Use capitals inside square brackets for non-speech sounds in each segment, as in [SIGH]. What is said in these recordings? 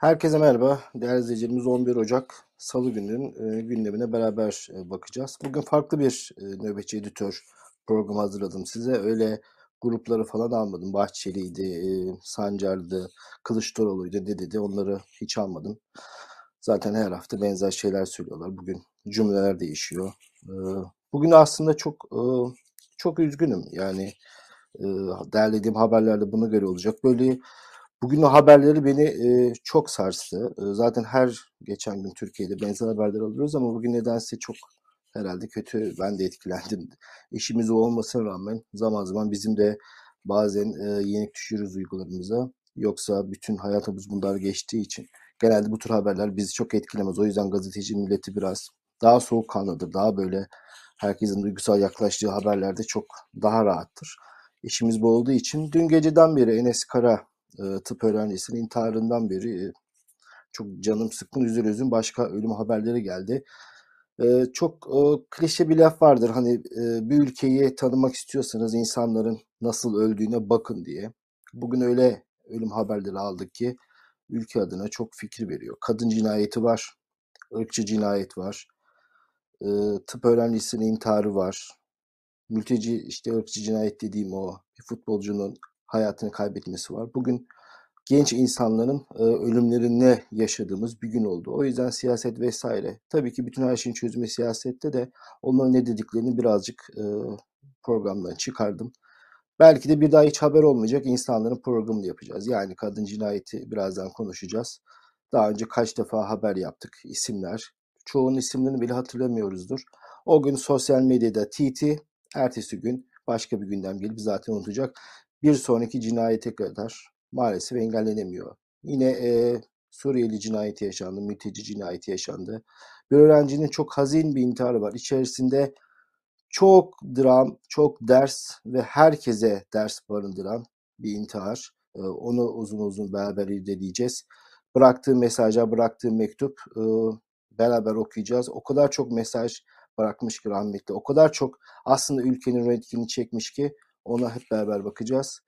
Herkese merhaba. Değerli izleyicilerimiz 11 Ocak Salı gününün e, gündemine beraber e, bakacağız. Bugün farklı bir e, nöbetçi editör programı hazırladım size. Öyle grupları falan almadım. Bahçeli'ydi, e, Sancar'dı, Kılıçdaroğlu'ydu, dedi onları hiç almadım. Zaten her hafta benzer şeyler söylüyorlar. Bugün cümleler değişiyor. E, bugün aslında çok çok üzgünüm. Yani derlediğim haberlerde buna göre olacak. Böyle Bugün o haberleri beni e, çok sarstı. E, zaten her geçen gün Türkiye'de benzer haberler alıyoruz ama bugün nedense çok herhalde kötü. Ben de etkilendim. [LAUGHS] İşimiz o olmasına rağmen zaman zaman bizim de bazen e, yenik düşürüz uygularımıza. Yoksa bütün hayatımız bunlar geçtiği için genelde bu tür haberler bizi çok etkilemez. O yüzden gazeteci milleti biraz daha soğukkanlıdır. Daha böyle herkesin duygusal yaklaştığı haberlerde çok daha rahattır. İşimiz bu olduğu için dün geceden beri Enes Kara tıp öğrencisinin intiharından beri çok canım sıkkın üzür üzün başka ölüm haberleri geldi. Çok klişe bir laf vardır hani bir ülkeyi tanımak istiyorsanız insanların nasıl öldüğüne bakın diye. Bugün öyle ölüm haberleri aldık ki ülke adına çok fikir veriyor. Kadın cinayeti var, ırkçı cinayet var, tıp öğrencisinin intiharı var, mülteci işte ırkçı cinayet dediğim o futbolcunun hayatını kaybetmesi var. Bugün genç insanların e, ölümlerine yaşadığımız bir gün oldu. O yüzden siyaset vesaire. Tabii ki bütün her şeyin çözümü siyasette de onların ne dediklerini birazcık e, programdan çıkardım. Belki de bir daha hiç haber olmayacak insanların programını yapacağız. Yani kadın cinayeti birazdan konuşacağız. Daha önce kaç defa haber yaptık isimler. Çoğunun isimlerini bile hatırlamıyoruzdur. O gün sosyal medyada TT, ertesi gün başka bir gündem gelip zaten unutacak bir sonraki cinayete kadar maalesef engellenemiyor. Yine e, Suriyeli cinayeti yaşandı, mülteci cinayeti yaşandı. Bir öğrencinin çok hazin bir intiharı var. İçerisinde çok dram, çok ders ve herkese ders barındıran bir intihar. E, onu uzun uzun beraber irdeleyeceğiz. Bıraktığı mesajlar, bıraktığı mektup e, beraber okuyacağız. O kadar çok mesaj bırakmış ki rahmetli. O kadar çok aslında ülkenin röntgenini çekmiş ki ona hep beraber bakacağız.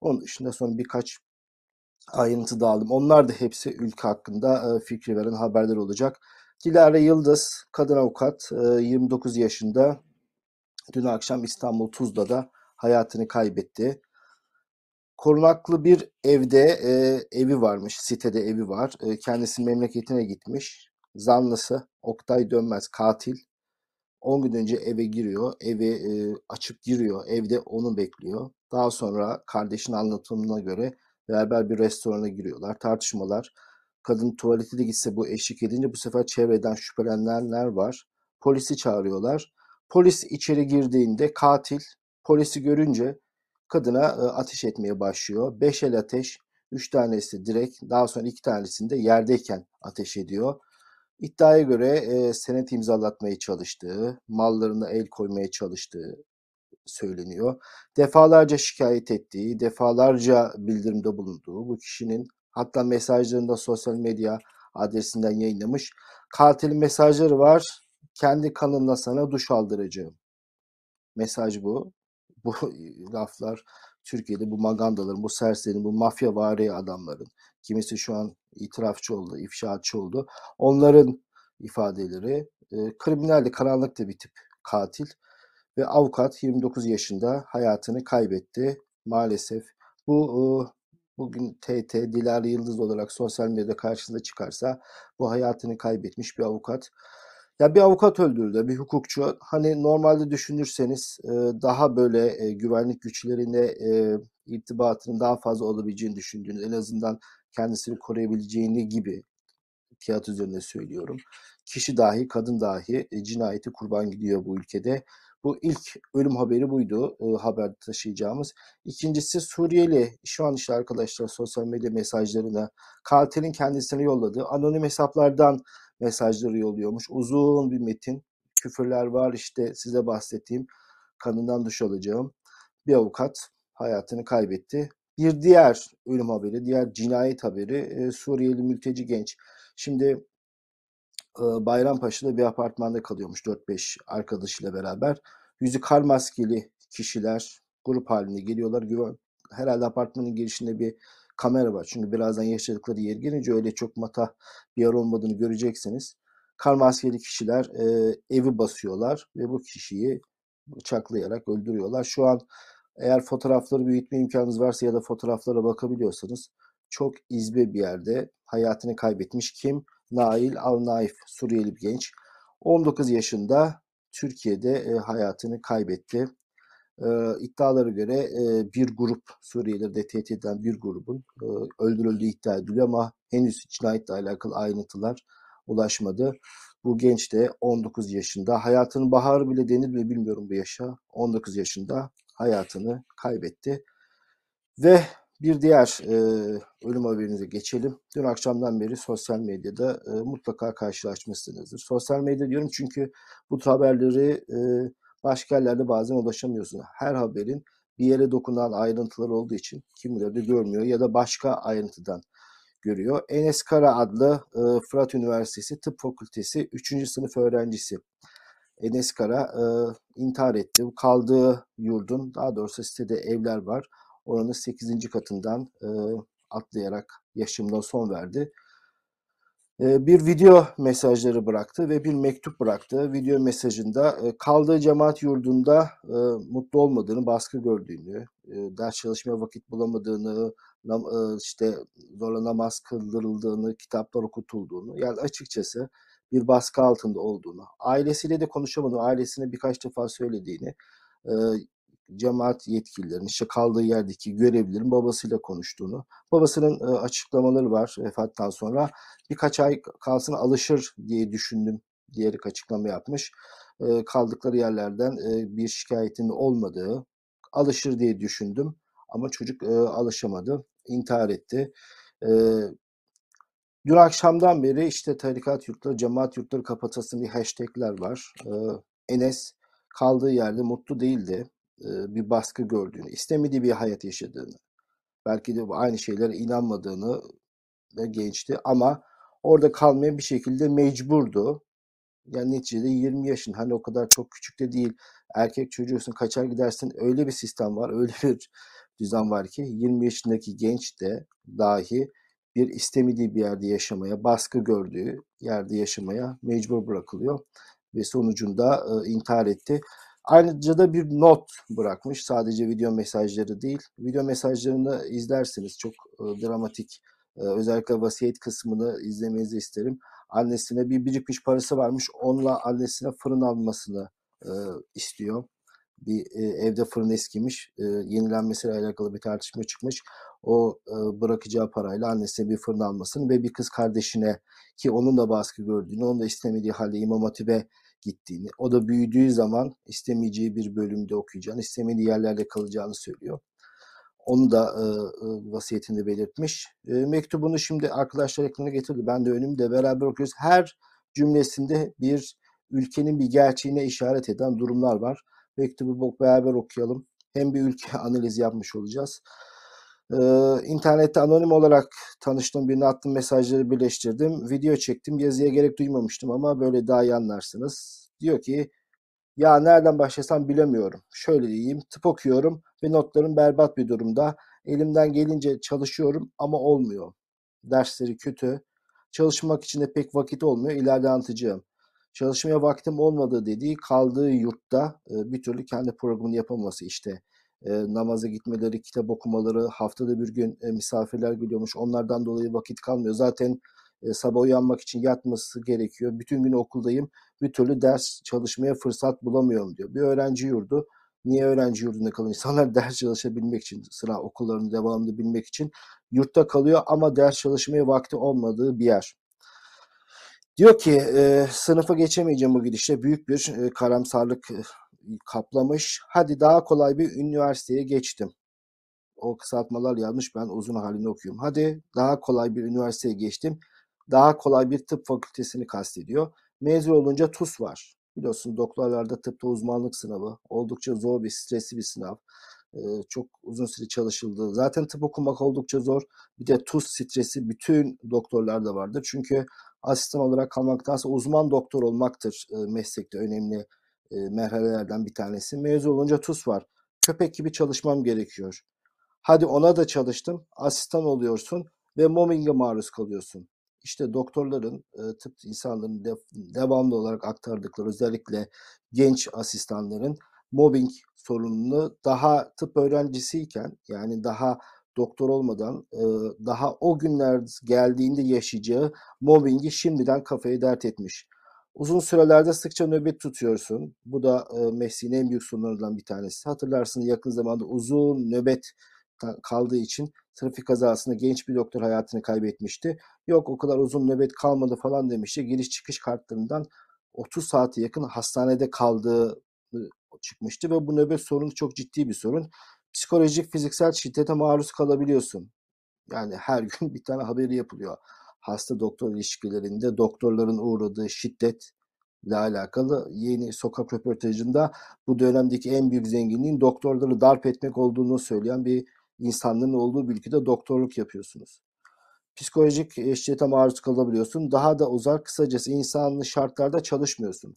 Onun dışında son birkaç ayrıntı da aldım. Onlar da hepsi ülke hakkında fikri veren haberler olacak. Dilara Yıldız, kadın avukat, 29 e, yaşında. Dün akşam İstanbul Tuzla'da hayatını kaybetti. Korunaklı bir evde e, evi varmış, sitede evi var. E, kendisi memleketine gitmiş. Zanlısı Oktay Dönmez katil 10 gün önce eve giriyor. Evi e, açıp giriyor. Evde onu bekliyor. Daha sonra kardeşin anlatımına göre beraber bir restorana giriyorlar. Tartışmalar. Kadın tuvalete de gitse bu eşlik edince bu sefer çevreden şüphelenenler var. Polisi çağırıyorlar. Polis içeri girdiğinde katil polisi görünce kadına e, ateş etmeye başlıyor. Beş el ateş, üç tanesi direkt, daha sonra iki tanesini de yerdeyken ateş ediyor. İddiaya göre e, senet imzalatmaya çalıştığı, mallarına el koymaya çalıştığı söyleniyor. Defalarca şikayet ettiği, defalarca bildirimde bulunduğu bu kişinin hatta mesajlarında sosyal medya adresinden yayınlamış. Katil mesajları var. Kendi kanınla sana duş aldıracağım. Mesaj bu. Bu [LAUGHS] laflar Türkiye'de bu magandaların, bu serserinin, bu mafya vari adamların, kimisi şu an itirafçı oldu, ifşaatçı oldu. Onların ifadeleri, e, kriminalde karanlıkta bir tip katil ve avukat 29 yaşında hayatını kaybetti maalesef. Bu e, bugün TT Dilara Yıldız olarak sosyal medyada karşısında çıkarsa bu hayatını kaybetmiş bir avukat. Ya bir avukat öldürdü, bir hukukçu. Hani normalde düşünürseniz e, daha böyle e, güvenlik güçlerine e, irtibatının daha fazla olabileceğini düşündüğünüz, en azından kendisini koruyabileceğini gibi fiyat üzerinde söylüyorum. Kişi dahi, kadın dahi cinayeti kurban gidiyor bu ülkede. Bu ilk ölüm haberi buydu haber taşıyacağımız. İkincisi Suriyeli şu an işte arkadaşlar sosyal medya mesajlarına katilin kendisine yolladığı anonim hesaplardan mesajları yolluyormuş. Uzun bir metin. Küfürler var işte size bahsettiğim kanından duş alacağım. Bir avukat hayatını kaybetti. Bir diğer ölüm haberi, diğer cinayet haberi e, Suriyeli mülteci genç. Şimdi e, Bayrampaşa'da bir apartmanda kalıyormuş 4-5 arkadaşıyla beraber. Yüzü kar maskeli kişiler grup halinde geliyorlar. Güven, herhalde apartmanın girişinde bir kamera var. Çünkü birazdan yaşadıkları yer gelince öyle çok mata bir yer olmadığını göreceksiniz. Kar maskeli kişiler e, evi basıyorlar ve bu kişiyi bıçaklayarak öldürüyorlar. Şu an eğer fotoğrafları büyütme imkanınız varsa ya da fotoğraflara bakabiliyorsanız çok izbe bir yerde hayatını kaybetmiş kim? Nail Al-Naif Suriyeli bir genç. 19 yaşında Türkiye'de e, hayatını kaybetti. E, iddialara göre e, bir grup Suriyelileri tehdit eden bir grubun e, öldürüldüğü iddia ediliyor ama henüz cinayetle alakalı ayrıntılar ulaşmadı. Bu genç de 19 yaşında. Hayatının baharı bile denir mi bilmiyorum bu yaşa. 19 yaşında hayatını kaybetti. Ve bir diğer e, ölüm haberinize geçelim. Dün akşamdan beri sosyal medyada e, mutlaka karşılaşmışsınızdır. Sosyal medya diyorum çünkü bu haberleri e, başka yerlerde bazen ulaşamıyorsunuz. Her haberin bir yere dokunan ayrıntılar olduğu için kimileri de görmüyor ya da başka ayrıntıdan görüyor. Enes Kara adlı e, Fırat Üniversitesi Tıp Fakültesi 3. sınıf öğrencisi. Enes Kara e, intihar etti. Kaldığı yurdun, daha doğrusu sitede evler var. Oranın 8. katından e, atlayarak yaşamına son verdi. E, bir video mesajları bıraktı ve bir mektup bıraktı. Video mesajında e, kaldığı cemaat yurdunda e, mutlu olmadığını, baskı gördüğünü, e, ders çalışmaya vakit bulamadığını, işte zorla namaz kıldırıldığını, kitaplar okutulduğunu, yani açıkçası bir baskı altında olduğunu, ailesiyle de konuşamadığını, ailesine birkaç defa söylediğini, cemaat yetkililerinin, işte kaldığı yerdeki görevlilerin babasıyla konuştuğunu, babasının e, açıklamaları var vefattan sonra. Birkaç ay kalsın alışır diye düşündüm diyerek açıklama yapmış. E, kaldıkları yerlerden e, bir şikayetin olmadığı, alışır diye düşündüm ama çocuk e, alışamadı, intihar etti. Dün akşamdan beri işte tarikat yurtları, cemaat yurtları kapatasın diye hashtagler var. Enes kaldığı yerde mutlu değildi bir baskı gördüğünü, istemediği bir hayat yaşadığını, belki de aynı şeylere inanmadığını da gençti ama orada kalmaya bir şekilde mecburdu. Yani neticede 20 yaşın hani o kadar çok küçük de değil. Erkek çocuğusun kaçar gidersin öyle bir sistem var [LAUGHS] öyle bir düzen var ki 20 yaşındaki genç de dahi bir istemediği bir yerde yaşamaya, baskı gördüğü yerde yaşamaya mecbur bırakılıyor ve sonucunda e, intihar etti. Ayrıca da bir not bırakmış. Sadece video mesajları değil. Video mesajlarını izlersiniz. Çok e, dramatik. E, özellikle vasiyet kısmını izlemenizi isterim. Annesine bir birikmiş parası varmış. Onunla annesine fırın almasını e, istiyor. Bir e, evde fırın eskimiş. E, yenilenmesiyle alakalı bir tartışma çıkmış. O e, bırakacağı parayla annesine bir fırın almasını ve bir kız kardeşine ki onun da baskı gördüğünü, onun da istemediği halde İmam Hatip'e gittiğini, o da büyüdüğü zaman istemeyeceği bir bölümde okuyacağını, istemediği yerlerde kalacağını söylüyor. Onu da e, e, vasiyetinde belirtmiş. E, mektubunu şimdi arkadaşlar ekrana getirdi. Ben de önümde beraber okuyoruz. Her cümlesinde bir ülkenin bir gerçeğine işaret eden durumlar var. Mektubu beraber okuyalım. Hem bir ülke [LAUGHS] analizi yapmış olacağız. Ee, internette anonim olarak tanıştığım birine attığım mesajları birleştirdim. Video çektim. Yazıya gerek duymamıştım ama böyle daha iyi anlarsınız. Diyor ki ya nereden başlasam bilemiyorum. Şöyle diyeyim tıp okuyorum ve notlarım berbat bir durumda. Elimden gelince çalışıyorum ama olmuyor. Dersleri kötü. Çalışmak için de pek vakit olmuyor. İleride anlatacağım. Çalışmaya vaktim olmadığı dediği kaldığı yurtta e, bir türlü kendi programını yapamaması işte e, namaza gitmeleri, kitap okumaları, haftada bir gün e, misafirler geliyormuş. Onlardan dolayı vakit kalmıyor. Zaten e, sabah uyanmak için yatması gerekiyor. Bütün gün okuldayım. Bir türlü ders çalışmaya fırsat bulamıyorum diyor. Bir öğrenci yurdu. Niye öğrenci yurdunda kalın? [LAUGHS] İnsanlar ders çalışabilmek için, sıra okullarını devamlı bilmek için yurtta kalıyor ama ders çalışmaya vakti olmadığı bir yer. Diyor ki e, sınıfa geçemeyeceğim bu gidişle büyük bir e, karamsarlık kaplamış. Hadi daha kolay bir üniversiteye geçtim. O kısaltmalar yanlış ben uzun halini okuyorum. Hadi daha kolay bir üniversiteye geçtim. Daha kolay bir tıp fakültesini kastediyor. Mezun olunca TUS var. Biliyorsun doktorlarda tıpta uzmanlık sınavı. Oldukça zor bir, stresli bir sınav. Ee, çok uzun süre çalışıldı. Zaten tıp okumak oldukça zor. Bir de TUS stresi bütün doktorlarda vardır. Çünkü asistan olarak kalmaktansa uzman doktor olmaktır e, meslekte önemli e, merhalelerden bir tanesi. Mezun olunca TUS var. Köpek gibi çalışmam gerekiyor. Hadi ona da çalıştım. Asistan oluyorsun ve mobbinge maruz kalıyorsun. İşte doktorların, e, tıp insanların de, devamlı olarak aktardıkları özellikle genç asistanların mobbing sorununu daha tıp öğrencisiyken yani daha doktor olmadan e, daha o günler geldiğinde yaşayacağı mobbingi şimdiden kafayı dert etmiş. Uzun sürelerde sıkça nöbet tutuyorsun. Bu da e, mesleğin en büyük sorunlarından bir tanesi. Hatırlarsın yakın zamanda uzun nöbet kaldığı için trafik kazasında genç bir doktor hayatını kaybetmişti. Yok o kadar uzun nöbet kalmadı falan demişti. Giriş çıkış kartlarından 30 saate yakın hastanede kaldığı çıkmıştı ve bu nöbet sorunu çok ciddi bir sorun. Psikolojik, fiziksel şiddete maruz kalabiliyorsun. Yani her [LAUGHS] gün bir tane haberi yapılıyor. Hasta doktor ilişkilerinde doktorların uğradığı şiddet ile alakalı yeni sokak röportajında bu dönemdeki en büyük zenginliğin doktorları darp etmek olduğunu söyleyen bir insanların olduğu bir ülkede doktorluk yapıyorsunuz. Psikolojik şiddete maruz kalabiliyorsun. Daha da uzak kısacası insanlı şartlarda çalışmıyorsun.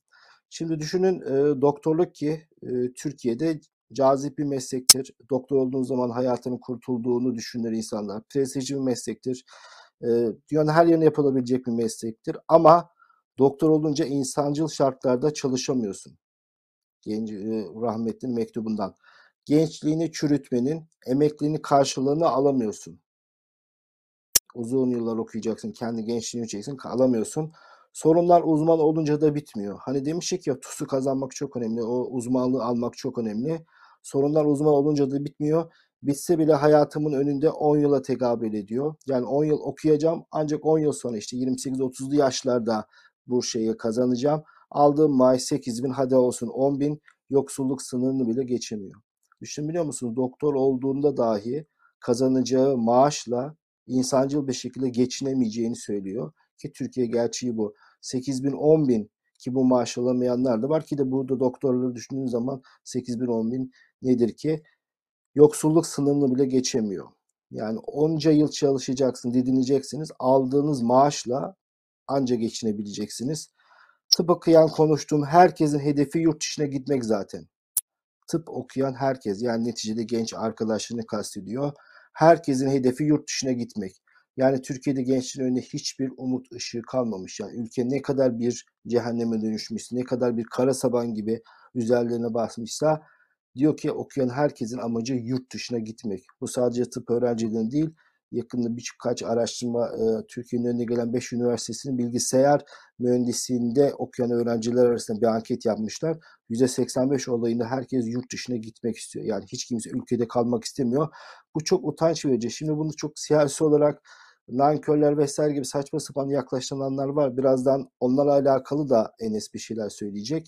Şimdi düşünün e, doktorluk ki e, Türkiye'de cazip bir meslektir. Doktor olduğun zaman hayatının kurtulduğunu düşünür insanlar. Prestijli bir meslektir. E, dünyanın her yerine yapılabilecek bir meslektir. Ama doktor olunca insancıl şartlarda çalışamıyorsun. Genç, rahmetlinin mektubundan. Gençliğini çürütmenin, emekliliğini karşılığını alamıyorsun. Uzun yıllar okuyacaksın, kendi gençliğini çeksin, alamıyorsun. Sorunlar uzman olunca da bitmiyor. Hani demiştik ya TUS'u kazanmak çok önemli, o uzmanlığı almak çok önemli. Sorunlar uzman olunca da bitmiyor. Bitse bile hayatımın önünde 10 yıla tekabül ediyor. Yani 10 yıl okuyacağım ancak 10 yıl sonra işte 28-30'lu yaşlarda bu şeyi kazanacağım. Aldığım maaş 8 bin hadi olsun 10 bin yoksulluk sınırını bile geçemiyor. Düşünebiliyor musunuz? Doktor olduğunda dahi kazanacağı maaşla insancıl bir şekilde geçinemeyeceğini söylüyor. Ki Türkiye gerçeği bu. 8 bin 10 bin ki bu maaş alamayanlar da var ki de burada doktorları düşündüğün zaman 8 bin 10 bin nedir ki? Yoksulluk sınırını bile geçemiyor. Yani onca yıl çalışacaksın, didineceksiniz. Aldığınız maaşla anca geçinebileceksiniz. Tıp okuyan konuştuğum herkesin hedefi yurt dışına gitmek zaten. Tıp okuyan herkes yani neticede genç arkadaşlarını kastediyor. Herkesin hedefi yurt dışına gitmek. Yani Türkiye'de gençlerin önünde hiçbir umut ışığı kalmamış. Yani ülke ne kadar bir cehenneme dönüşmüş, ne kadar bir kara saban gibi üzerlerine basmışsa diyor ki okuyan herkesin amacı yurt dışına gitmek. Bu sadece tıp öğrencilerinin değil, yakında birkaç araştırma e, Türkiye'nin önüne gelen 5 üniversitesinin bilgisayar mühendisliğinde okuyan öğrenciler arasında bir anket yapmışlar. %85 olayında herkes yurt dışına gitmek istiyor. Yani hiç kimse ülkede kalmak istemiyor. Bu çok utanç verici. Şimdi bunu çok siyasi olarak nankörler vesaire gibi saçma sapan yaklaşılanlar var. Birazdan onlarla alakalı da Enes bir şeyler söyleyecek.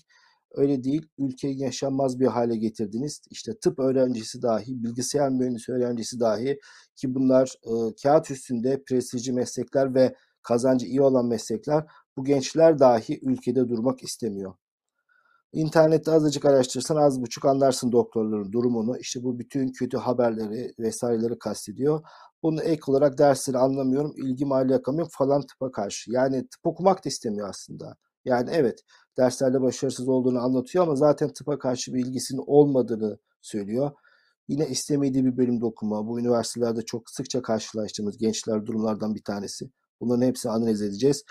Öyle değil. Ülkeyi yaşanmaz bir hale getirdiniz. İşte tıp öğrencisi dahi, bilgisayar mühendisi öğrencisi dahi ki bunlar e, kağıt üstünde prestijli meslekler ve kazancı iyi olan meslekler. Bu gençler dahi ülkede durmak istemiyor. İnternette azıcık araştırırsan az buçuk anlarsın doktorların durumunu. İşte bu bütün kötü haberleri vesaireleri kastediyor. Bunu ek olarak dersleri anlamıyorum, ilgim alakam yok falan tıpa karşı. Yani tıp okumak da istemiyor aslında. Yani evet derslerde başarısız olduğunu anlatıyor ama zaten tıpa karşı bir ilgisinin olmadığını söylüyor. Yine istemediği bir bölümde okuma. Bu üniversitelerde çok sıkça karşılaştığımız gençler durumlardan bir tanesi. Bunların hepsini analiz edeceğiz.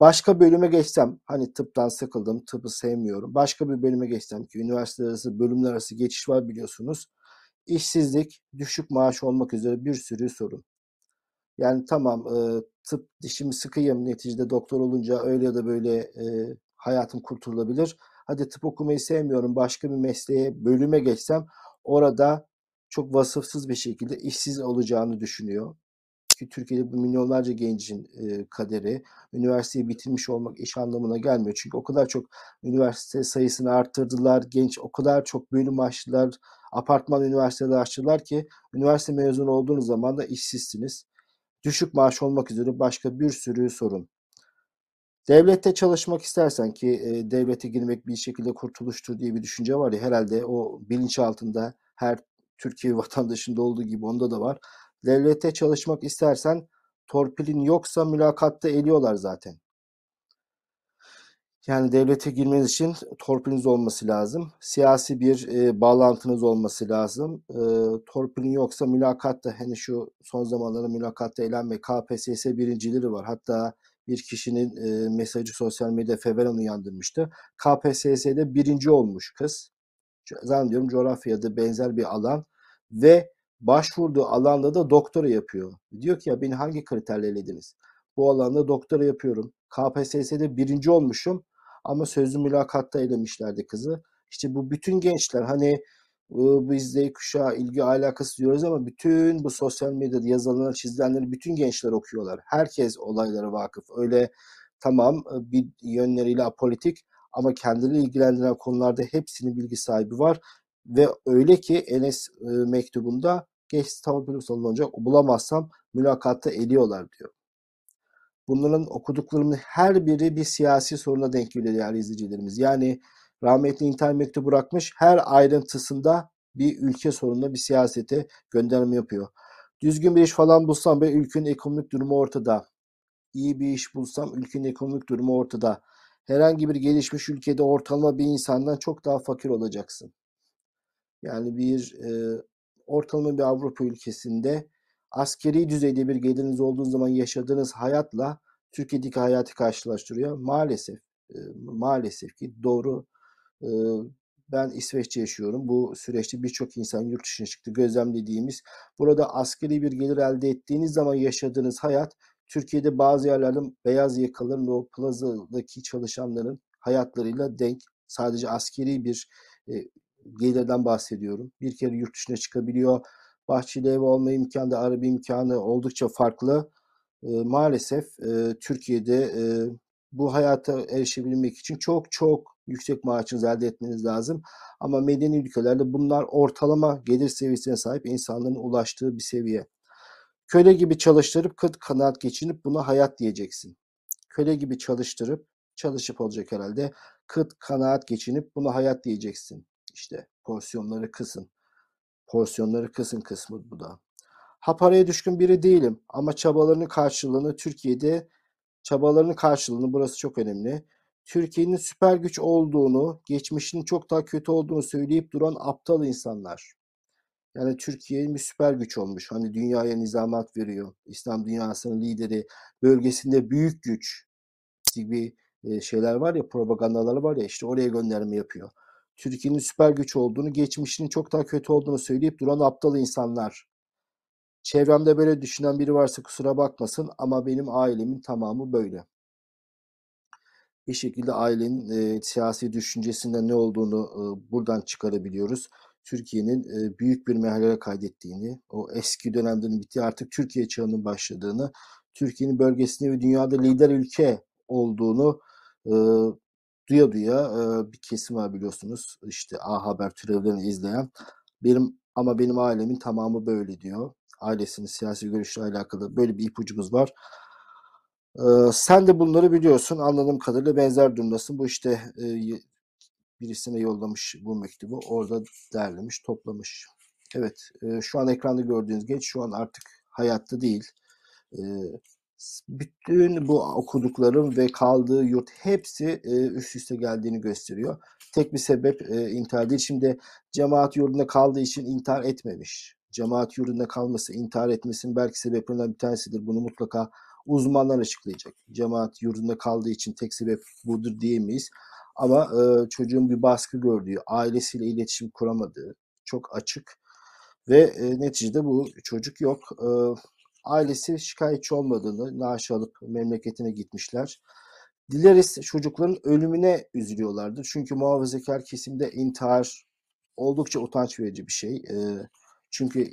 Başka bölüme geçsem, hani tıptan sıkıldım, tıpı sevmiyorum. Başka bir bölüme geçsem ki üniversite arası, bölümler arası geçiş var biliyorsunuz. İşsizlik, düşük maaş olmak üzere bir sürü sorun. Yani tamam e, tıp dişimi sıkayım neticede doktor olunca öyle ya da böyle e, hayatım kurtulabilir. Hadi tıp okumayı sevmiyorum başka bir mesleğe bölüme geçsem orada çok vasıfsız bir şekilde işsiz olacağını düşünüyor. Ki Türkiye'de bu milyonlarca gencin e, kaderi üniversiteyi bitirmiş olmak iş anlamına gelmiyor. Çünkü o kadar çok üniversite sayısını arttırdılar. Genç o kadar çok bölüm açtılar. Apartman üniversiteler açtılar ki üniversite mezunu olduğunuz zaman da işsizsiniz. Düşük maaş olmak üzere başka bir sürü sorun. Devlette çalışmak istersen ki e, devlete girmek bir şekilde kurtuluştur diye bir düşünce var ya herhalde o bilinç altında her Türkiye [LAUGHS] vatandaşında olduğu gibi onda da var. Devlette çalışmak istersen torpilin yoksa mülakatta eliyorlar zaten. Yani devlete girmeniz için torpiliniz olması lazım. Siyasi bir e, bağlantınız olması lazım. E, torpilin yoksa mülakatta hani şu son zamanlarda mülakatta elenme KPSS birincileri var. Hatta bir kişinin e, mesajı sosyal medyada feveran uyandırmıştı. KPSS'de birinci olmuş kız. Zannediyorum coğrafyada benzer bir alan ve başvurduğu alanda da doktora yapıyor. Diyor ki ya beni hangi kriterle elediniz? Bu alanda doktora yapıyorum. KPSS'de birinci olmuşum ama sözlü mülakatta elemişlerdi kızı. İşte bu bütün gençler hani biz Z kuşağı ilgi alakası diyoruz ama bütün bu sosyal medyada yazılanlar, çizilenleri bütün gençler okuyorlar. Herkes olaylara vakıf. Öyle tamam bir yönleriyle apolitik ama kendileri ilgilendiren konularda hepsinin bilgi sahibi var. Ve öyle ki Enes mektubunda geç tavır olunca bulamazsam mülakatta eliyorlar diyor. Bunların okuduklarımın her biri bir siyasi soruna denk geliyor değerli izleyicilerimiz. Yani rahmetli intihar mektubu bırakmış her ayrıntısında bir ülke sorununa bir siyasete gönderme yapıyor. Düzgün bir iş falan bulsam ve ülkenin ekonomik durumu ortada. İyi bir iş bulsam ülkenin ekonomik durumu ortada. Herhangi bir gelişmiş ülkede ortalama bir insandan çok daha fakir olacaksın. Yani bir e, ortalama bir Avrupa ülkesinde askeri düzeyde bir geliriniz olduğu zaman yaşadığınız hayatla Türkiye'deki hayatı karşılaştırıyor. Maalesef e, maalesef ki doğru e, ben İsveç'te yaşıyorum. Bu süreçte birçok insan yurt dışına çıktı. Gözlemlediğimiz burada askeri bir gelir elde ettiğiniz zaman yaşadığınız hayat Türkiye'de bazı yerlerin beyaz yakalıların o plazadaki çalışanların hayatlarıyla denk. Sadece askeri bir e, gelirden bahsediyorum. Bir kere yurt dışına çıkabiliyor. Bahçeli ev olma imkanı da arabi imkanı oldukça farklı. E, maalesef e, Türkiye'de e, bu hayata erişebilmek için çok çok yüksek maaşınız elde etmeniz lazım. Ama medeni ülkelerde bunlar ortalama gelir seviyesine sahip insanların ulaştığı bir seviye. Köle gibi çalıştırıp kıt kanaat geçinip buna hayat diyeceksin. Köle gibi çalıştırıp çalışıp olacak herhalde. Kıt kanaat geçinip buna hayat diyeceksin. İşte porsiyonları kısın. Porsiyonları kısın kısmı bu da. Ha paraya düşkün biri değilim ama çabalarının karşılığını Türkiye'de çabalarının karşılığını burası çok önemli. Türkiye'nin süper güç olduğunu, geçmişinin çok daha kötü olduğunu söyleyip duran aptal insanlar. Yani Türkiye bir süper güç olmuş. Hani dünyaya nizamat veriyor. İslam dünyasının lideri, bölgesinde büyük güç gibi e, şeyler var ya, propagandaları var ya işte oraya gönderme yapıyor. Türkiye'nin süper güç olduğunu, geçmişinin çok daha kötü olduğunu söyleyip duran aptal insanlar. Çevremde böyle düşünen biri varsa kusura bakmasın ama benim ailemin tamamı böyle. Bir şekilde ailenin e, siyasi düşüncesinden ne olduğunu e, buradan çıkarabiliyoruz. Türkiye'nin e, büyük bir merhale kaydettiğini, o eski dönemlerin bitti artık Türkiye çağının başladığını, Türkiye'nin bölgesinde ve dünyada lider ülke olduğunu e, duya duya e, bir kesim var biliyorsunuz. İşte A Haber türevlerini izleyen. Benim ama benim ailemin tamamı böyle diyor. Ailesinin siyasi görüşle alakalı böyle bir ipucumuz var. Ee, sen de bunları biliyorsun. Anladığım kadarıyla benzer durumdasın. Bu işte e, birisine yollamış bu mektubu. Orada derlemiş, toplamış. Evet, e, şu an ekranda gördüğünüz genç şu an artık hayatta değil. E, bütün bu okuduklarım ve kaldığı yurt hepsi e, üst üste geldiğini gösteriyor. Tek bir sebep e, intihar değil. Şimdi cemaat yurdunda kaldığı için intihar etmemiş. Cemaat yurdunda kalması, intihar etmesinin belki sebeplerinden bir tanesidir. Bunu mutlaka uzmanlar açıklayacak. Cemaat yurdunda kaldığı için tek sebep budur diyemeyiz. Ama e, çocuğun bir baskı gördüğü, ailesiyle iletişim kuramadığı çok açık. Ve e, neticede bu çocuk yok. E, ailesi şikayetçi olmadığını naaş alıp memleketine gitmişler. Dileriz çocukların ölümüne üzülüyorlardır. Çünkü muhafazakar kesimde intihar oldukça utanç verici bir şey. E, çünkü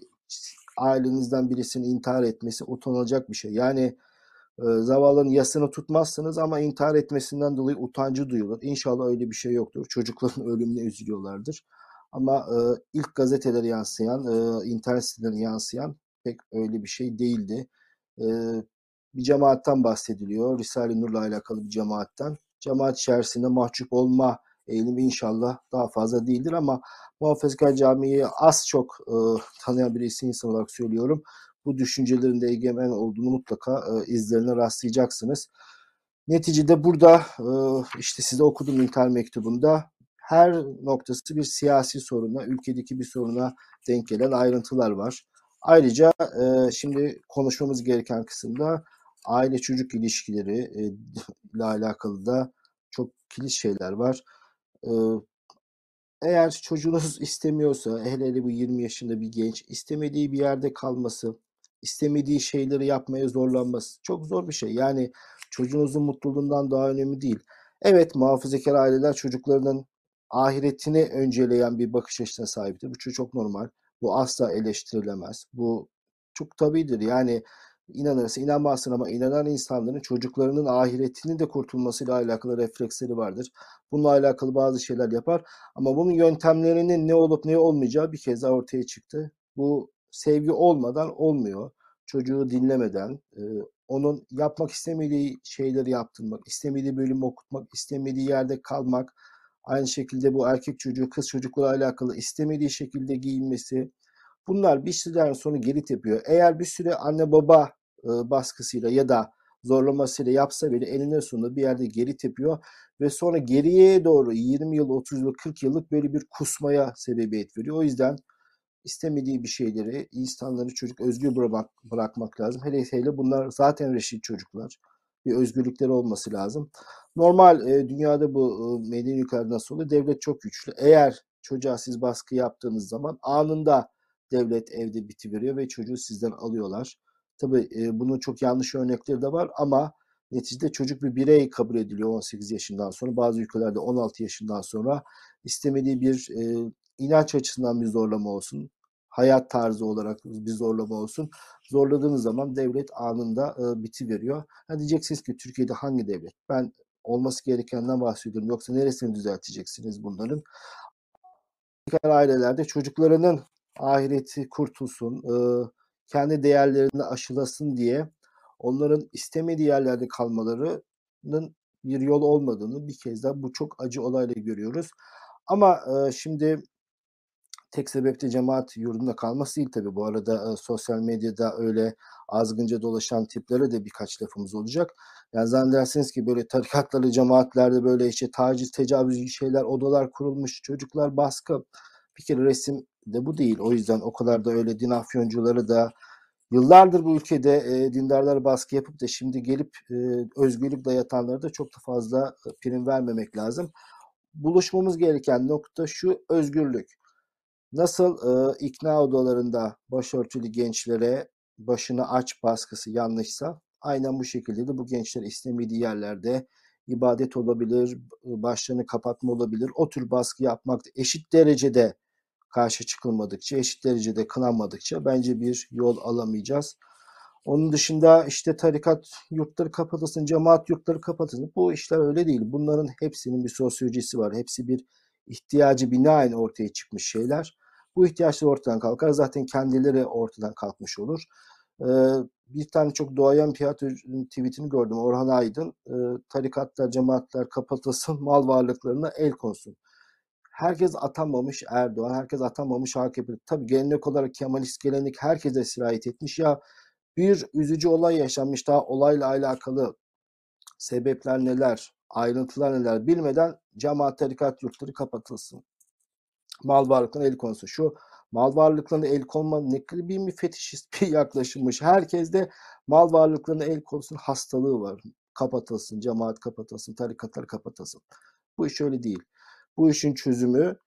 ailenizden birisinin intihar etmesi utanılacak bir şey. Yani e, zavallının yasını tutmazsınız ama intihar etmesinden dolayı utancı duyulur. İnşallah öyle bir şey yoktur. Çocukların [LAUGHS] ölümüne üzülüyorlardır. Ama e, ilk gazetelere yansıyan, e, internet sitelerine yansıyan pek öyle bir şey değildi. E, bir cemaatten bahsediliyor. Risale-i Nur'la alakalı bir cemaatten. Cemaat içerisinde mahcup olma eğilimi inşallah daha fazla değildir ama Muhafazakar Camii'yi az çok e, tanıyan birisi insan olarak söylüyorum. Bu düşüncelerin de egemen olduğunu mutlaka e, izlerine rastlayacaksınız. Neticede burada e, işte size okudum intihar mektubunda her noktası bir siyasi soruna, ülkedeki bir soruna denk gelen ayrıntılar var. Ayrıca e, şimdi konuşmamız gereken kısımda aile çocuk ilişkileri e, [LAUGHS] ile alakalı da çok kilit şeyler var. E, eğer çocuğunuz [LAUGHS] istemiyorsa, hele hele bu 20 yaşında bir genç, istemediği bir yerde kalması, istemediği şeyleri yapmaya zorlanması çok zor bir şey. Yani çocuğunuzun mutluluğundan daha önemli değil. Evet muhafazakar aileler çocuklarının ahiretini önceleyen bir bakış açısına sahiptir. Bu çok normal. Bu asla eleştirilemez. Bu çok tabidir. Yani inanırsa inanmazsın ama inanan insanların çocuklarının ahiretinin de kurtulmasıyla alakalı refleksleri vardır. Bununla alakalı bazı şeyler yapar. Ama bunun yöntemlerinin ne olup ne olmayacağı bir kez daha ortaya çıktı. Bu sevgi olmadan olmuyor. Çocuğu dinlemeden, onun yapmak istemediği şeyleri yaptırmak, istemediği bölümü okutmak, istemediği yerde kalmak, aynı şekilde bu erkek çocuğu, kız çocukla alakalı istemediği şekilde giyinmesi, Bunlar bir süreden sonra geri tepiyor. Eğer bir süre anne baba e, baskısıyla ya da zorlamasıyla yapsa bile enine sonunda bir yerde geri tepiyor ve sonra geriye doğru 20 yıl, 30 yıl, 40 yıllık böyle bir kusmaya sebebiyet veriyor. O yüzden istemediği bir şeyleri insanları çocuk özgür bırak, bırakmak lazım. Hele hele bunlar zaten reşit çocuklar. Bir özgürlükleri olması lazım. Normal e, dünyada bu e, medeni nasıl oluyor? Devlet çok güçlü. Eğer çocuğa siz baskı yaptığınız zaman anında devlet evde bitiveriyor ve çocuğu sizden alıyorlar. Tabii e, bunun çok yanlış örnekleri de var ama neticede çocuk bir birey kabul ediliyor 18 yaşından sonra. Bazı ülkelerde 16 yaşından sonra istemediği bir e, inanç açısından bir zorlama olsun, hayat tarzı olarak bir zorlama olsun. Zorladığınız zaman devlet anında e, biti veriyor. Ha diyeceksiniz ki Türkiye'de hangi devlet? Ben olması gerekenden bahsediyorum. Yoksa neresini düzelteceksiniz bunların? ailelerde çocuklarının ahireti kurtulsun, e, kendi değerlerini aşılasın diye onların istemediği yerlerde kalmalarının bir yol olmadığını bir kez daha bu çok acı olayla görüyoruz. Ama e, şimdi tek sebep de cemaat yurdunda kalması değil tabii. Bu arada e, sosyal medyada öyle azgınca dolaşan tiplere de birkaç lafımız olacak. Yani zannedersiniz ki böyle tarikatları, cemaatlerde böyle işte taciz, tecavüz şeyler, odalar kurulmuş, çocuklar baskı. Bir kere resim de bu değil. O yüzden o kadar da öyle din afyoncuları da yıllardır bu ülkede e, dindarlara baskı yapıp da şimdi gelip e, özgürlük dayatanlara da çok da fazla prim vermemek lazım. Buluşmamız gereken nokta şu özgürlük. Nasıl e, ikna odalarında başörtülü gençlere başını aç baskısı yanlışsa aynen bu şekilde de bu gençler istemediği yerlerde ibadet olabilir, başlarını kapatma olabilir. O tür baskı yapmak eşit derecede karşı çıkılmadıkça, eşit derecede kınanmadıkça bence bir yol alamayacağız. Onun dışında işte tarikat yurtları kapatılsın, cemaat yurtları kapatılsın. Bu işler öyle değil. Bunların hepsinin bir sosyolojisi var. Hepsi bir ihtiyacı binaen ortaya çıkmış şeyler. Bu ihtiyaçlar ortadan kalkar. Zaten kendileri ortadan kalkmış olur. Bir tane çok doğayan tiyatro tweetini gördüm. Orhan Aydın, tarikatlar, cemaatler kapatılsın, [LAUGHS] mal varlıklarına el konsun herkes atamamış Erdoğan, herkes atamamış AKP. Tabii gelenek olarak Kemalist gelenek herkese sirayet etmiş. Ya bir üzücü olay yaşanmış daha olayla alakalı sebepler neler, ayrıntılar neler bilmeden cemaat tarikat yurtları kapatılsın. Mal varlıklarına el konsun. Şu mal varlıklarına el konma ne kadar bir fetişist [LAUGHS] bir yaklaşımmış. Herkes de mal varlıklarına el konsun hastalığı var. Kapatılsın, cemaat kapatılsın, tarikatlar kapatılsın. Bu iş öyle değil. Bu işin çözümü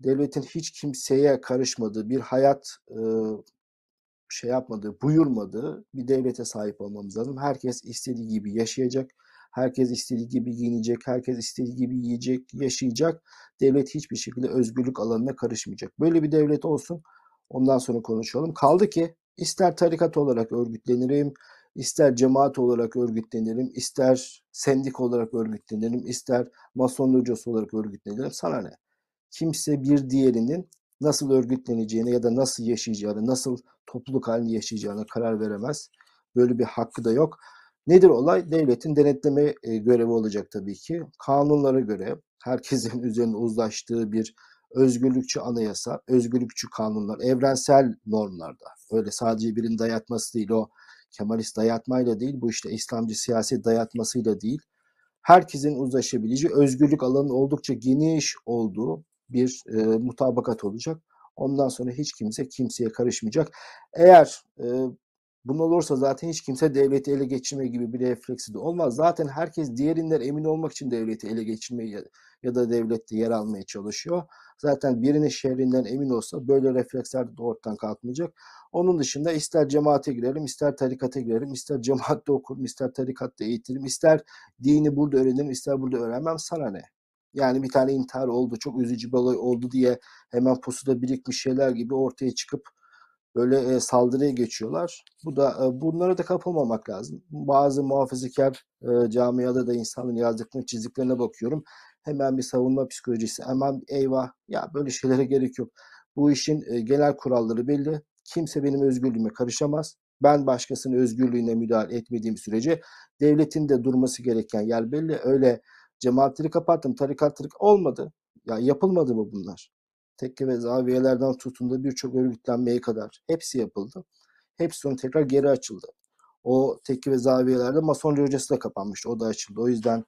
devletin hiç kimseye karışmadığı bir hayat şey yapmadığı, buyurmadığı bir devlete sahip olmamız lazım. Herkes istediği gibi yaşayacak. Herkes istediği gibi giyinecek, herkes istediği gibi yiyecek, yaşayacak. Devlet hiçbir şekilde özgürlük alanına karışmayacak. Böyle bir devlet olsun. Ondan sonra konuşalım. Kaldı ki ister tarikat olarak örgütlenirim, ister cemaat olarak örgütlenirim, ister sendik olarak örgütlenirim, ister mason hocası olarak örgütlenirim. Sana ne? Kimse bir diğerinin nasıl örgütleneceğine ya da nasıl yaşayacağını, nasıl topluluk halinde yaşayacağına karar veremez. Böyle bir hakkı da yok. Nedir olay? Devletin denetleme e, görevi olacak tabii ki. Kanunlara göre herkesin [LAUGHS] üzerine uzlaştığı bir özgürlükçü anayasa, özgürlükçü kanunlar, evrensel normlarda. Öyle sadece birinin dayatması değil o Kemalist dayatmayla değil, bu işte İslamcı siyasi dayatmasıyla değil, herkesin uzlaşabileceği, özgürlük alanının oldukça geniş olduğu bir e, mutabakat olacak. Ondan sonra hiç kimse kimseye karışmayacak. Eğer e, bunun olursa zaten hiç kimse devleti ele geçirme gibi bir refleksi de olmaz. Zaten herkes diğerinden emin olmak için devleti ele geçirmeye ya da devlette yer almaya çalışıyor. Zaten birinin şehrinden emin olsa böyle refleksler de ortadan kalkmayacak. Onun dışında ister cemaate girelim, ister tarikata girelim, ister cemaatte okurum, ister tarikatta eğitirim, ister dini burada öğrenirim, ister burada öğrenmem sana ne? Yani bir tane intihar oldu, çok üzücü bir olay oldu diye hemen pusuda birikmiş şeyler gibi ortaya çıkıp böyle e, saldırıya geçiyorlar. Bu da e, bunlara da kapılmamak lazım. Bazı muhafazakar e, camiada da insanların yazdıklarını, çizdiklerine bakıyorum. Hemen bir savunma psikolojisi, hemen eyvah ya böyle şeylere gerek yok. Bu işin e, genel kuralları belli. Kimse benim özgürlüğüme karışamaz. Ben başkasının özgürlüğüne müdahale etmediğim sürece devletin de durması gereken yer belli. Öyle cemaatleri kapattım, tarikatları olmadı. Ya yapılmadı mı bunlar? Tekke ve zaviyelerden tutun da birçok örgütlenmeye kadar hepsi yapıldı. Hepsi sonra tekrar geri açıldı. O tekke ve zaviyelerde Mason hocası da kapanmıştı. O da açıldı. O yüzden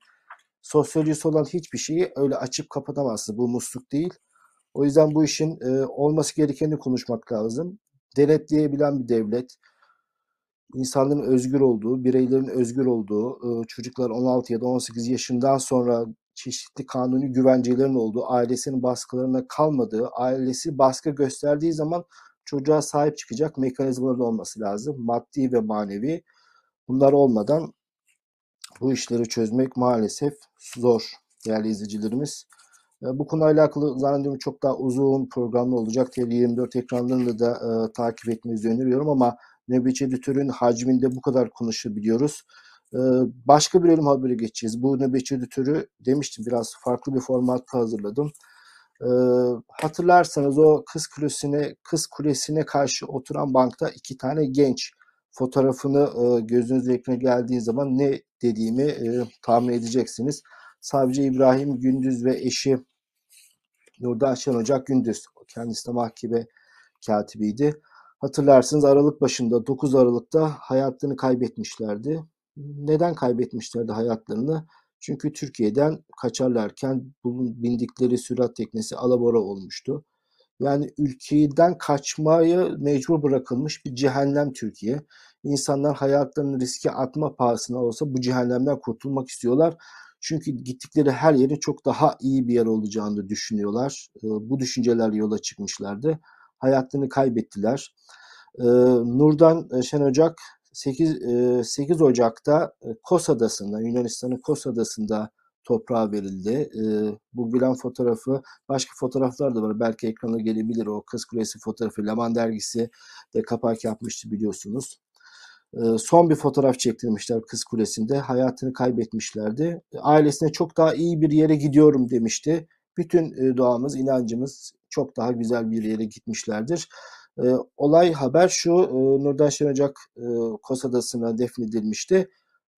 sosyolojisi olan hiçbir şeyi öyle açıp kapatamazsınız. Bu musluk değil. O yüzden bu işin e, olması gerekeni konuşmak lazım. Denetleyebilen bir devlet, insanların özgür olduğu, bireylerin özgür olduğu, e, çocuklar 16 ya da 18 yaşından sonra çeşitli kanuni güvencelerin olduğu, ailesinin baskılarına kalmadığı, ailesi baskı gösterdiği zaman çocuğa sahip çıkacak mekanizmaların olması lazım. Maddi ve manevi. Bunlar olmadan bu işleri çözmek maalesef zor değerli izleyicilerimiz. E, bu konuyla alakalı zannediyorum çok daha uzun programlı olacak. TV24 ekranlarında da e, takip etmenizi öneriyorum ama nöbetçi editörün hacminde bu kadar konuşabiliyoruz. Başka bir ölüm haberi geçeceğiz. Bu nöbetçi editörü demiştim biraz farklı bir formatta hazırladım. Hatırlarsanız o kız kulesine kız kulesine karşı oturan bankta iki tane genç fotoğrafını e, gözünüz ekrana geldiği zaman ne dediğimi tahmin edeceksiniz. Savcı İbrahim Gündüz ve eşi Nurdan Şen Ocak Gündüz. Kendisi de mahkeme katibiydi. Hatırlarsınız Aralık başında 9 Aralık'ta hayatlarını kaybetmişlerdi. Neden kaybetmişlerdi hayatlarını? Çünkü Türkiye'den kaçarlarken bindikleri sürat teknesi alabora olmuştu. Yani ülkeden kaçmaya mecbur bırakılmış bir cehennem Türkiye. İnsanlar hayatlarını riske atma pahasına olsa bu cehennemden kurtulmak istiyorlar. Çünkü gittikleri her yerin çok daha iyi bir yer olacağını düşünüyorlar. Bu düşüncelerle yola çıkmışlardı. Hayatlarını kaybettiler. Nurdan Şen Ocak 8, 8 Ocak'ta Kos Adası'nda, Yunanistan'ın Kos Adası'nda toprağa verildi. Bu gülen fotoğrafı, başka fotoğraflar da var. Belki ekrana gelebilir o Kız Kulesi fotoğrafı. Laman dergisi de kapak yapmıştı biliyorsunuz. Son bir fotoğraf çektirmişler Kız Kulesi'nde. Hayatını kaybetmişlerdi. Ailesine çok daha iyi bir yere gidiyorum demişti. Bütün doğamız, inancımız çok daha güzel bir yere gitmişlerdir. Olay haber şu, Nurdan Şenocak Kos Adası'na defnedilmişti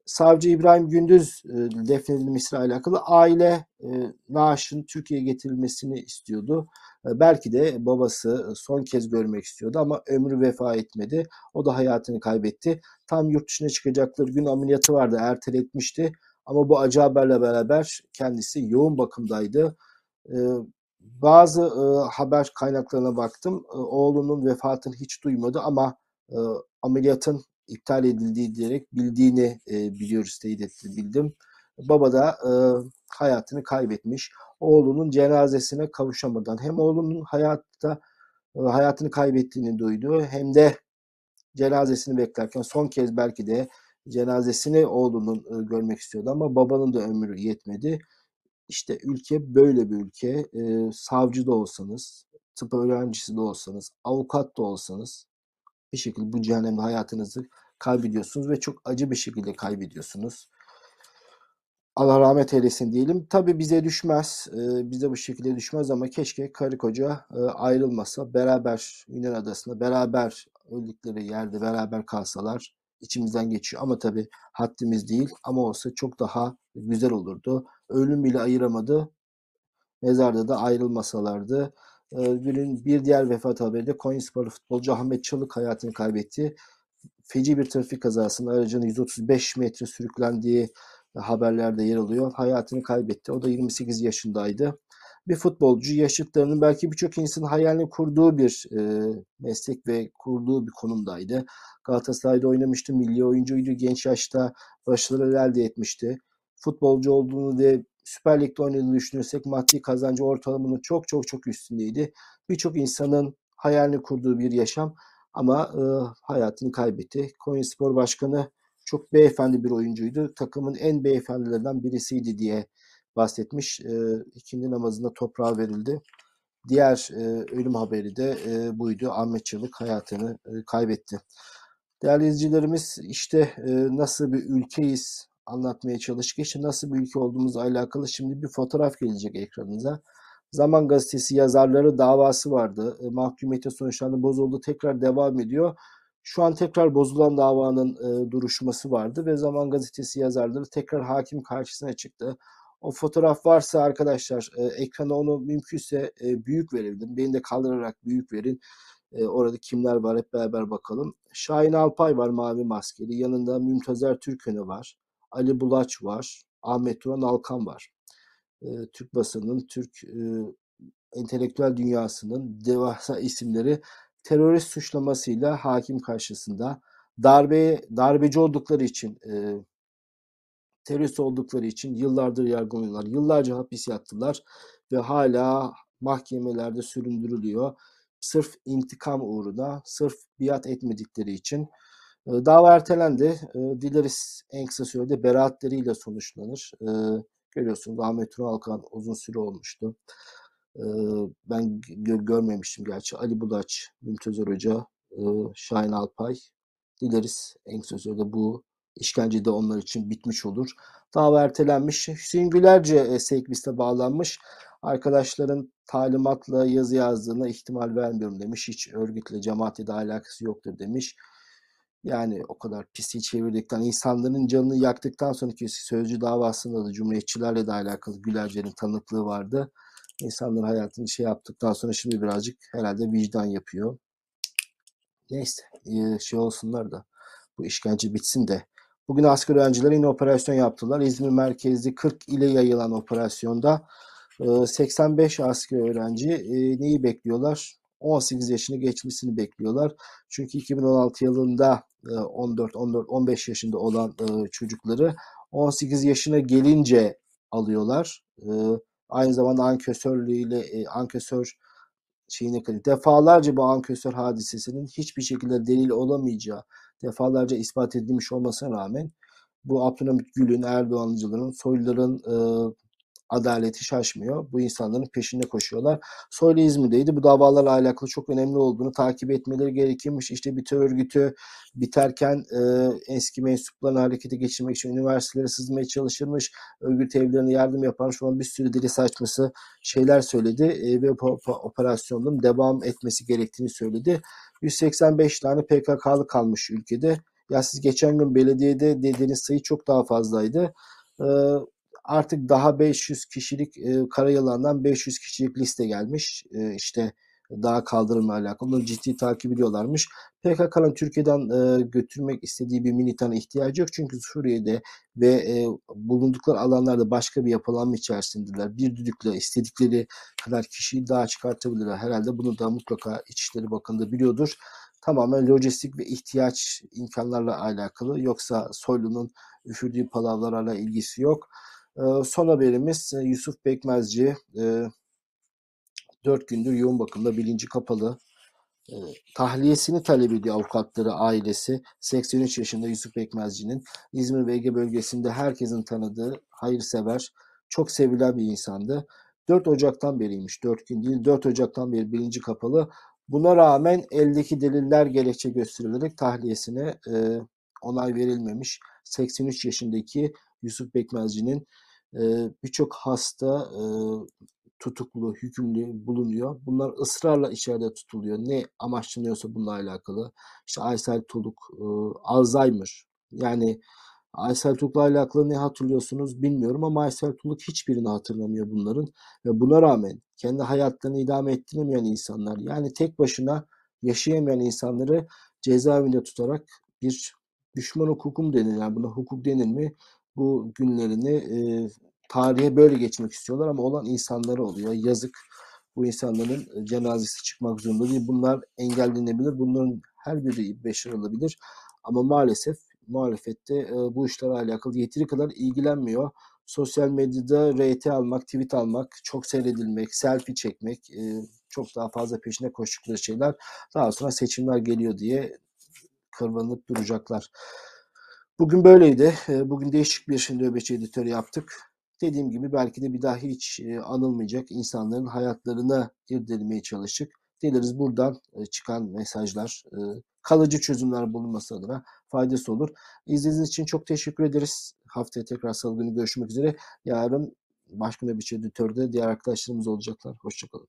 savcı İbrahim Gündüz e, defnedilmesiyle alakalı aile e, naaşın Türkiye'ye getirilmesini istiyordu. E, belki de babası son kez görmek istiyordu ama ömrü vefa etmedi. O da hayatını kaybetti. Tam yurt dışına çıkacakları gün ameliyatı vardı, erteletmişti. Ama bu acı haberle beraber kendisi yoğun bakımdaydı. E, bazı e, haber kaynaklarına baktım. E, oğlunun vefatını hiç duymadı ama e, ameliyatın iptal edildiği diyerek bildiğini e, biliyoruz, teyit etti, bildim. Baba da e, hayatını kaybetmiş. Oğlunun cenazesine kavuşamadan hem oğlunun hayatta e, hayatını kaybettiğini duydu hem de cenazesini beklerken son kez belki de cenazesini oğlunun e, görmek istiyordu ama babanın da ömrü yetmedi. İşte ülke böyle bir ülke. E, savcı da olsanız, tıp öğrencisi de olsanız, avukat da olsanız bir şekilde bu cehennemde hayatınızı kaybediyorsunuz ve çok acı bir şekilde kaybediyorsunuz. Allah rahmet eylesin diyelim. Tabi bize düşmez, e, bize bu şekilde düşmez ama keşke karı koca e, ayrılmasa, beraber Yunan adasında, beraber öldükleri yerde beraber kalsalar içimizden geçiyor. Ama tabi haddimiz değil ama olsa çok daha güzel olurdu. Ölüm bile ayıramadı. Mezarda da ayrılmasalardı. Günün bir diğer vefat haberi de Konyasporlu futbolcu Ahmet Çalık hayatını kaybetti. Feci bir trafik kazasında aracının 135 metre sürüklendiği haberlerde yer alıyor. Hayatını kaybetti. O da 28 yaşındaydı. Bir futbolcu yaşıtlarının belki birçok insanın hayalini kurduğu bir e, meslek ve kurduğu bir konumdaydı. Galatasaray'da oynamıştı, milli oyuncuydu, genç yaşta başarılar elde etmişti. Futbolcu olduğunu ve Süper Lig'de oynadığını düşünürsek maddi kazancı ortalamanın çok çok çok üstündeydi. Birçok insanın hayalini kurduğu bir yaşam ama e, hayatını kaybetti. Konya Spor Başkanı çok beyefendi bir oyuncuydu. Takımın en beyefendilerinden birisiydi diye bahsetmiş. E, ikindi namazında toprağa verildi. Diğer e, ölüm haberi de e, buydu. Ahmet Çelik hayatını e, kaybetti. Değerli izleyicilerimiz işte e, nasıl bir ülkeyiz anlatmaya çalıştık. İşte nasıl bir ülke olduğumuzla alakalı şimdi bir fotoğraf gelecek ekranınıza. Zaman Gazetesi yazarları davası vardı. E, mahkumiyete sonuçlandı, bozuldu, tekrar devam ediyor. Şu an tekrar bozulan davanın e, duruşması vardı ve Zaman Gazetesi yazarları tekrar hakim karşısına çıktı. O fotoğraf varsa arkadaşlar e, ekrana onu mümkünse e, büyük verebilirim. Beni de kaldırarak büyük verin. E, orada kimler var hep beraber bakalım. Şahin Alpay var mavi maskeli. Yanında Mümtazer Türkönü var. Ali Bulaç var. Ahmet Turan Alkan var. E, Türk basının, Türk e, entelektüel dünyasının devasa isimleri terörist suçlamasıyla hakim karşısında darbe darbeci oldukları için e, terörist oldukları için yıllardır yargılanıyorlar. Yıllarca hapis yattılar ve hala mahkemelerde süründürülüyor. Sırf intikam uğruna, sırf biat etmedikleri için. Dava ertelendi. Dileriz en kısa sürede beraatleriyle sonuçlanır. Görüyorsunuz Ahmet Alkan uzun süre olmuştu. Ben görmemiştim gerçi. Ali Bulaç, Mümtaz Hoca, Şahin Alpay. Dileriz en kısa sürede bu işkence de onlar için bitmiş olur. Dava ertelenmiş. Hüseyin Gülerce e, sevk bağlanmış. Arkadaşların talimatla yazı yazdığına ihtimal vermiyorum demiş. Hiç örgütle, cemaatle de alakası yoktur demiş. Yani o kadar pisi çevirdikten, insanların canını yaktıktan sonraki sözcü davasında da Cumhuriyetçilerle de alakalı Gülerce'nin tanıklığı vardı. İnsanların hayatını şey yaptıktan sonra şimdi birazcık herhalde vicdan yapıyor. Neyse şey olsunlar da bu işkence bitsin de Bugün asker öğrenciler yine operasyon yaptılar. İzmir merkezli 40 ile yayılan operasyonda 85 asker öğrenci neyi bekliyorlar? 18 yaşını geçmesini bekliyorlar. Çünkü 2016 yılında 14 14 15 yaşında olan çocukları 18 yaşına gelince alıyorlar. Aynı zamanda ankesörlüğüyle ankesör şeyine kadar defalarca bu ankesör hadisesinin hiçbir şekilde delil olamayacağı defalarca ispat edilmiş olmasına rağmen bu Abdülhamit Gül'ün, Erdoğancıların, soyluların e, adaleti şaşmıyor. Bu insanların peşinde koşuyorlar. Soylu İzmir'deydi. Bu davalarla alakalı çok önemli olduğunu takip etmeleri gerekirmiş. İşte bir terör örgütü biterken e, eski mensuplarını harekete geçirmek için üniversitelere sızmaya çalışırmış. Örgüt evlerine yardım yaparmış falan bir sürü deli saçması şeyler söyledi e, ve operasyonun devam etmesi gerektiğini söyledi. 185 tane PKK'lı kalmış ülkede. Ya siz geçen gün belediyede dediğiniz sayı çok daha fazlaydı. Ee, artık daha 500 kişilik e, Karayalan'dan 500 kişilik liste gelmiş. E, işte daha kaldırımla alakalı. Onu ciddi takip ediyorlarmış. PKK'nın Türkiye'den e, götürmek istediği bir militana ihtiyacı yok. Çünkü Suriye'de ve e, bulundukları alanlarda başka bir yapılanma içerisindeler. Bir düdükle istedikleri kadar kişiyi daha çıkartabilirler. Herhalde bunu da mutlaka İçişleri Bakanı biliyordur. Tamamen lojistik ve ihtiyaç imkanlarla alakalı. Yoksa Soylu'nun üfürdüğü palavralarla ilgisi yok. E, son haberimiz e, Yusuf Bekmezci. E, 4 gündür yoğun bakımda bilinci kapalı. E, tahliyesini talep ediyor avukatları, ailesi. 83 yaşında Yusuf Ekmezci'nin İzmir ve bölgesinde herkesin tanıdığı, hayırsever, çok sevilen bir insandı. 4 Ocak'tan beriymiş. 4 gün değil, 4 Ocak'tan beri bilinci kapalı. Buna rağmen eldeki deliller gerekçe gösterilerek tahliyesine e, onay verilmemiş. 83 yaşındaki Yusuf Bekmezci'nin e, birçok hasta tutuklu, hükümlü bulunuyor. Bunlar ısrarla içeride tutuluyor. Ne amaçlanıyorsa bununla alakalı. İşte Aysel Tuluk, Alzheimer. Yani Aysel Tuluk'la alakalı ne hatırlıyorsunuz bilmiyorum ama Aysel Tuluk hiçbirini hatırlamıyor bunların. Ve buna rağmen kendi hayatlarını idame ettiremeyen insanlar yani tek başına yaşayamayan insanları cezaevinde tutarak bir düşman hukukum denir. Yani buna hukuk denir mi? Bu günlerini e, tarihe böyle geçmek istiyorlar ama olan insanları oluyor. Yazık bu insanların cenazesi çıkmak zorunda değil. Bunlar engellenebilir. Bunların her biri başarılabilir. Ama maalesef muhalefette e, bu işlerle alakalı yeteri kadar ilgilenmiyor. Sosyal medyada RT almak, tweet almak, çok seyredilmek, selfie çekmek, e, çok daha fazla peşine koştukları şeyler. Daha sonra seçimler geliyor diye kırvanıp duracaklar. Bugün böyleydi. E, Bugün değişik bir nöbetçi editörü yaptık. Dediğim gibi belki de bir daha hiç e, anılmayacak insanların hayatlarına irdelemeye çalıştık. Dileriz buradan e, çıkan mesajlar e, kalıcı çözümler bulunması adına faydası olur. İzlediğiniz için çok teşekkür ederiz. Haftaya tekrar salı günü görüşmek üzere. Yarın başka bir editörde diğer arkadaşlarımız olacaklar. Hoşçakalın.